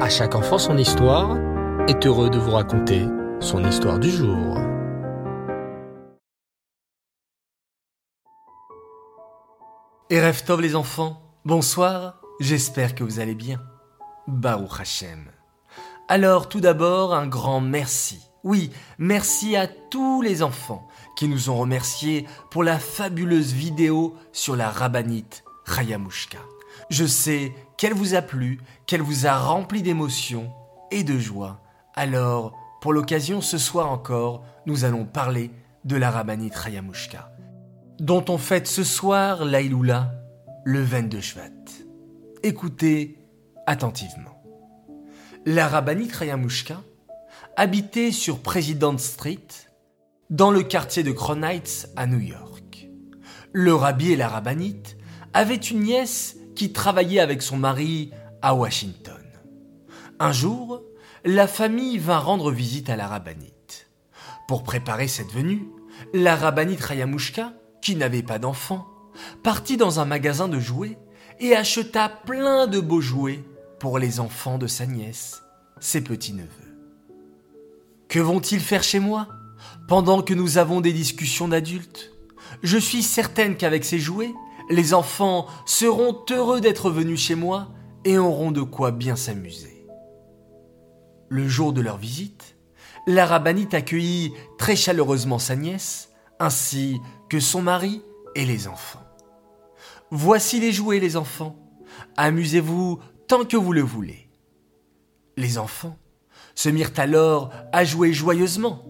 À chaque enfant son histoire est heureux de vous raconter son histoire du jour. Erev Tov les enfants, bonsoir, j'espère que vous allez bien. Baruch Hashem. Alors tout d'abord un grand merci. Oui, merci à tous les enfants qui nous ont remerciés pour la fabuleuse vidéo sur la rabbinite Chayamushka. Je sais qu'elle vous a plu, qu'elle vous a rempli d'émotion et de joie. Alors, pour l'occasion, ce soir encore, nous allons parler de la rabbinite Chayamushka, dont on fête ce soir l'Aïloula, le 22 Shvat. Écoutez attentivement. La rabbinite Chayamushka habitait sur President Street, dans le quartier de Crown Heights à New York. Le rabbi et la rabbinite avaient une nièce travaillait avec son mari à Washington. Un jour, la famille vint rendre visite à la rabbinite. Pour préparer cette venue, la rabbinite Rayamushka, qui n'avait pas d'enfant, partit dans un magasin de jouets et acheta plein de beaux jouets pour les enfants de sa nièce, ses petits-neveux. Que vont-ils faire chez moi? Pendant que nous avons des discussions d'adultes Je suis certaine qu'avec ces jouets, les enfants seront heureux d'être venus chez moi et auront de quoi bien s'amuser. Le jour de leur visite, la rabbinite accueillit très chaleureusement sa nièce, ainsi que son mari et les enfants. Voici les jouets, les enfants. Amusez-vous tant que vous le voulez. Les enfants se mirent alors à jouer joyeusement,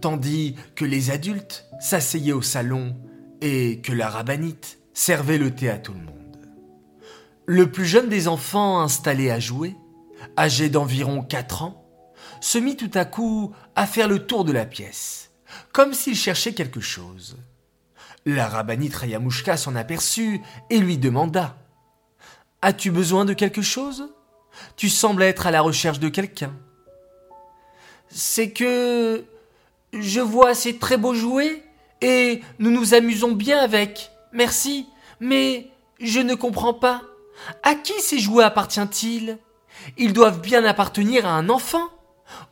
tandis que les adultes s'asseyaient au salon et que la rabbinite servait le thé à tout le monde. Le plus jeune des enfants installés à jouer, âgé d'environ 4 ans, se mit tout à coup à faire le tour de la pièce, comme s'il cherchait quelque chose. La rabbinite Rayamushka s'en aperçut et lui demanda As-tu besoin de quelque chose? Tu sembles être à la recherche de quelqu'un. C'est que je vois ces très beaux jouets et nous nous amusons bien avec, Merci, mais je ne comprends pas. À qui ces jouets appartient-il? Ils doivent bien appartenir à un enfant.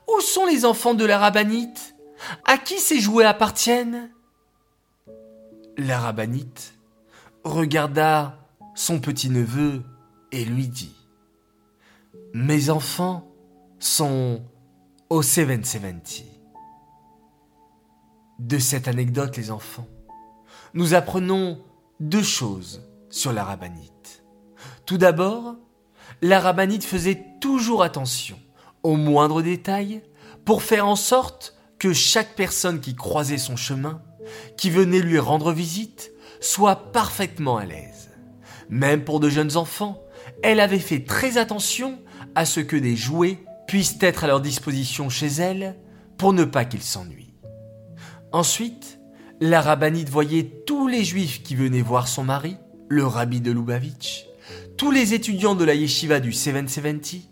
Où sont les enfants de la rabbinite À qui ces jouets appartiennent? La rabbinite regarda son petit-neveu et lui dit Mes enfants sont au 770. De cette anecdote, les enfants, nous apprenons deux choses sur la rabbinite. Tout d'abord, la rabbinite faisait toujours attention aux moindres détails pour faire en sorte que chaque personne qui croisait son chemin, qui venait lui rendre visite, soit parfaitement à l'aise. Même pour de jeunes enfants, elle avait fait très attention à ce que des jouets puissent être à leur disposition chez elle pour ne pas qu'ils s'ennuient. Ensuite, la rabbinite voyait tous les juifs qui venaient voir son mari, le rabbi de Lubavitch, tous les étudiants de la yeshiva du 770,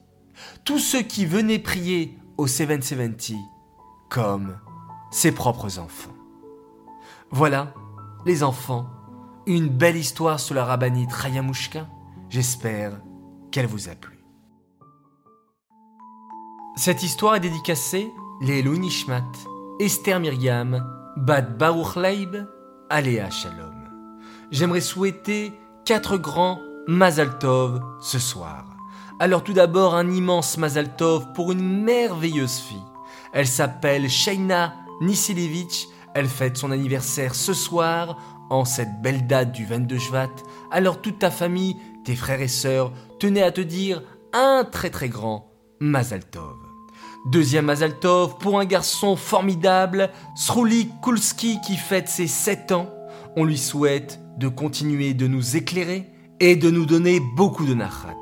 tous ceux qui venaient prier au 770 comme ses propres enfants. Voilà, les enfants, une belle histoire sur la rabbinite Rayamushka. J'espère qu'elle vous a plu. Cette histoire est dédicacée les Nishmat, Esther Myriam, Bad Baruch Leib, Aléa Shalom. J'aimerais souhaiter quatre grands Mazal Tov ce soir. Alors tout d'abord un immense Mazal Tov pour une merveilleuse fille. Elle s'appelle Shaina Nisilevich. Elle fête son anniversaire ce soir, en cette belle date du 22 Shvat. Alors toute ta famille, tes frères et sœurs, tenaient à te dire un très très grand Mazal Tov. Deuxième Mazaltov pour un garçon formidable, Sroulik Kulski qui fête ses 7 ans. On lui souhaite de continuer de nous éclairer et de nous donner beaucoup de nachat.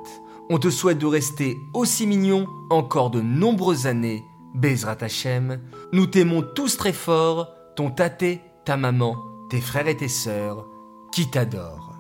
On te souhaite de rester aussi mignon encore de nombreuses années. Bezrat Hashem, nous t'aimons tous très fort, ton taté, ta maman, tes frères et tes sœurs, qui t'adorent.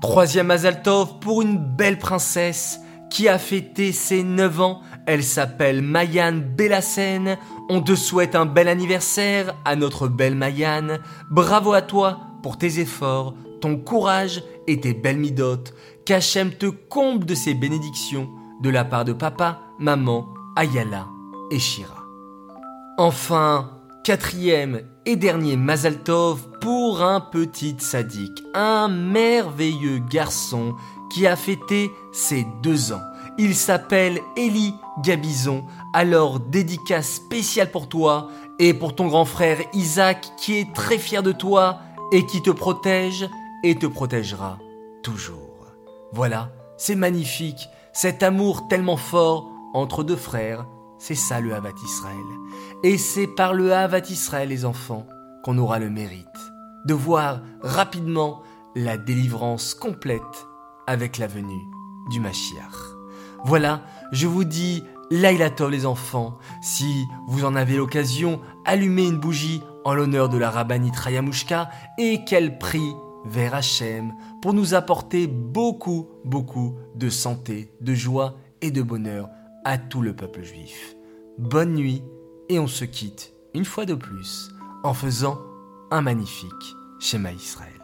Troisième Azaltov pour une belle princesse qui a fêté ses 9 ans? Elle s'appelle Mayan Bellassène. On te souhaite un bel anniversaire à notre belle Mayan. Bravo à toi pour tes efforts, ton courage et tes belles midotes. Qu'Hachem te comble de ses bénédictions de la part de papa, maman, Ayala et Shira. Enfin, quatrième et dernier Mazaltov pour un petit sadique, un merveilleux garçon qui a fêté ses deux ans. Il s'appelle Eli Gabizon, alors dédicace spéciale pour toi et pour ton grand frère Isaac qui est très fier de toi et qui te protège et te protégera toujours. Voilà, c'est magnifique, cet amour tellement fort entre deux frères, c'est ça le Havat Israël. Et c'est par le Havat Israël, les enfants, qu'on aura le mérite de voir rapidement la délivrance complète avec la venue du Mashiach. Voilà, je vous dis Tov les enfants, si vous en avez l'occasion, allumez une bougie en l'honneur de la rabbinite Rayamushka et qu'elle prie vers Hachem pour nous apporter beaucoup, beaucoup de santé, de joie et de bonheur à tout le peuple juif. Bonne nuit et on se quitte une fois de plus en faisant un magnifique schéma Israël.